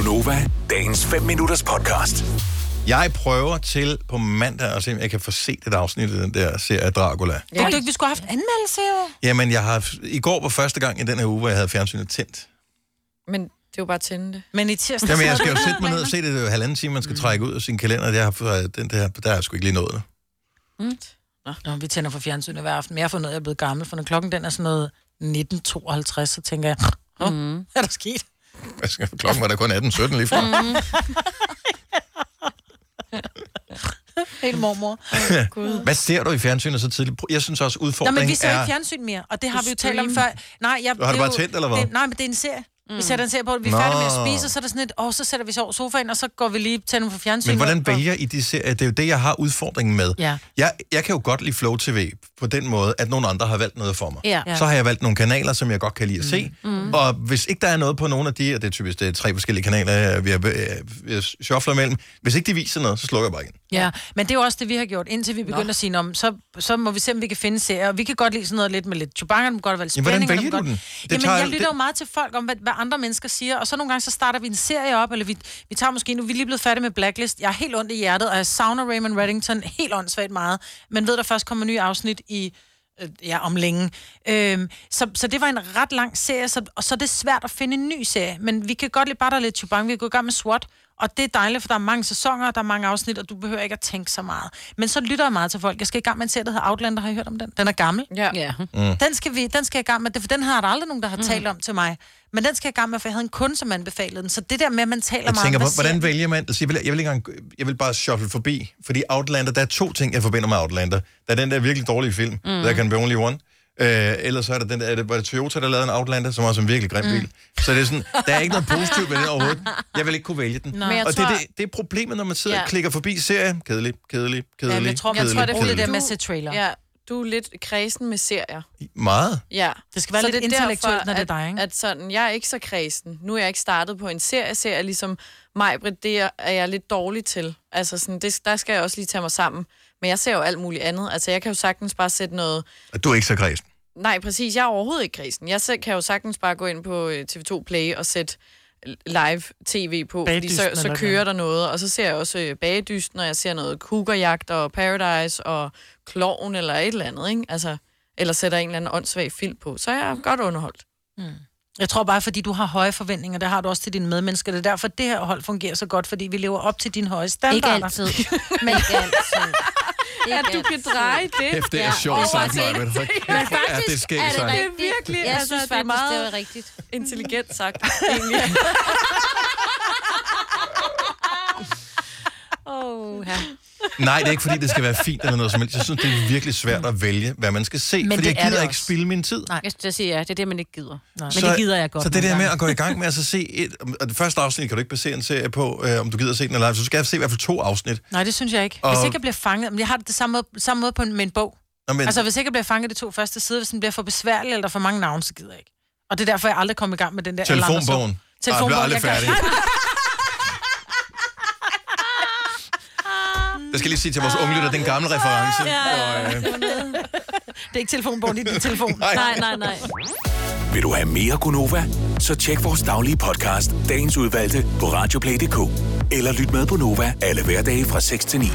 Gunova, dagens 5 minutters podcast. Jeg prøver til på mandag at se, om jeg kan få set et afsnit af den der serie Dracula. Ja. Du ikke, vi skulle have haft anmeldelse jo. Jamen, jeg har, i går var første gang i den her uge, hvor jeg havde fjernsynet tændt. Men det er jo bare at tænde det. Men i tirsdag... Jamen, jeg skal jo sætte mig ned og se det. Det er jo halvanden time, man skal trække ud af sin kalender. Jeg har, den der, der jeg sgu ikke lige nået det. Mm. Nå, vi tænder for fjernsynet hver aften. Men jeg har fundet ud af, at jeg er blevet gammel, for når klokken den er sådan noget 19.52, så tænker jeg, Åh, mm. er der sket? Klokken var der kun 18.17 lige før. Mm. Helt mormor. Oh, Hvad ser du i fjernsynet så tidligt? Jeg synes også, udfordringen er... Nå, men vi ser er... ikke fjernsyn mere, og det har vi jo talt om før. Nej, jeg, du har det, det bare tændt, eller hvad? Det, nej, men det er en serie. Mm. Vi sætter en serie på, vi er færdige med at spise, og så er der sådan et, åh, så sætter vi så over sofaen, og så går vi lige til for fjernsyn. Men hvordan vælger I de serier? Det er jo det, jeg har udfordringen med. Ja. Jeg, jeg kan jo godt lide Flow TV på den måde, at nogle andre har valgt noget for mig. Ja. Så har jeg valgt nogle kanaler, som jeg godt kan lide at se. Mm. Mm. Og hvis ikke der er noget på nogle af de, og det er typisk det er tre forskellige kanaler, vi har, vi har shuffler mellem, hvis ikke de viser noget, så slukker jeg bare igen. Ja, men det er jo også det, vi har gjort, indtil vi begynder Nå. at sige, om, så, så må vi se, om vi kan finde serier. Og vi kan godt lide sådan noget lidt med lidt chubanger, den godt være lidt spænding. Jamen, hvordan vælger du den? Det Jamen, tager, jeg lytter det... jo meget til folk om, hvad, hvad andre mennesker siger, og så nogle gange så starter vi en serie op, eller vi, vi tager måske, nu vi er lige blevet færdige med Blacklist. Jeg er helt ondt i hjertet, og jeg savner Raymond Reddington helt åndssvagt meget, men ved, der først kommer en ny afsnit i øh, ja, om længe. Øhm, så, så det var en ret lang serie, så, og så er det svært at finde en ny serie. Men vi kan godt lide bare der lidt chubang. Vi er gået i gang med SWAT, og det er dejligt, for der er mange sæsoner, der er mange afsnit, og du behøver ikke at tænke så meget. Men så lytter jeg meget til folk. Jeg skal i gang med en serie, der hedder Outlander. Har I hørt om den? Den er gammel. Ja. ja. Mm. Den, skal vi, den skal jeg i gang med, for den har der aldrig nogen, der har mm. talt om til mig. Men den skal jeg i gang med, for jeg havde en kunde, som anbefalede den. Så det der med, at man taler jeg meget tænker, om... hvordan vælger man... Altså, jeg, vil, jeg, vil ikke engang, jeg vil bare shuffle forbi, fordi Outlander, der er to ting, jeg forbinder med Outlander. Der er den der virkelig dårlige film, mm. der kan be only one. Øh, ellers så er der den der, er det, var det Toyota, der lavede en Outlander, som også er en virkelig grim bil. Mm. Så det er sådan, der er ikke noget positivt ved den overhovedet. Jeg vil ikke kunne vælge den. Nej. Og tror... det, det, det er problemet, når man sidder ja. og klikker forbi serien. Kedelig, kedelig, kedelig, ja, jeg tror, kedelig, jeg tror, det er det der med at se trailer. Ja, du er lidt kredsen med serier. Meget. Ja. Det skal være så lidt det intellektuelt, derfor, når det er dig, at, ikke? at sådan, jeg er ikke så kredsen. Nu er jeg ikke startet på en serie, serie ligesom mig, det er, er jeg lidt dårlig til. Altså sådan, det, der skal jeg også lige tage mig sammen. Men jeg ser jo alt muligt andet. Altså jeg kan jo sagtens bare sætte noget... Du er ikke så kredsen? Nej, præcis. Jeg er overhovedet ikke kredsen. Jeg selv kan jo sagtens bare gå ind på øh, TV2 Play og sætte live tv på, fordi så, så kører der noget, og så ser jeg også øh, bagedysten, og jeg ser noget kugerjagt og Paradise og Kloven eller et eller andet, ikke? Altså, eller sætter en eller anden åndssvag film på, så er jeg godt underholdt. Mm. Jeg tror bare, fordi du har høje forventninger, det har du også til dine medmennesker. Det er derfor, det her hold fungerer så godt, fordi vi lever op til dine høje standarder. Ikke altid. Men ikke altid. At du kan dreje det. Hæft, det er sjovt sagt, Maja. Men faktisk det skægt er det sagt. Det er virkelig, Jeg altså, synes det er faktisk, meget det var rigtigt. intelligent sagt, egentlig. Oh, ja. Nej, det er ikke fordi, det skal være fint eller noget som helst. Jeg synes, det er virkelig svært at vælge, hvad man skal se. Men fordi det jeg er det gider ikke også. spille min tid. Nej, jeg skal sige, ja, det er det, man ikke gider. Nej. Men det gider jeg godt. Så det der med at gå i gang med at så se et, og det første afsnit kan du ikke basere en serie på, øh, om du gider se den eller ej. Så du skal se i hvert fald to afsnit. Nej, det synes jeg ikke. Og- Hvis ikke jeg bliver fanget... Men jeg har det det samme måde, samme måde på en, med en bog. Nå, men, Altså, hvis ikke jeg bliver fanget de to første sider, hvis den bliver for besværlig eller der er for mange navne, så gider jeg ikke. Og det er derfor, jeg aldrig kommer i gang med den der... så- telefonbogen. Ej, jeg bliver Telefonbogen. aldrig færdig. Jeg skal lige sige til vores unge lytter, den gamle reference. Og, øh, Det er ikke telefonbogen, det er din telefon. Nej. Nej, nej, nej. Vil du have mere Gunova? Så tjek vores daglige podcast, dagens udvalgte, på radioplay.dk. Eller lyt med på Nova alle hverdage fra 6 til 9.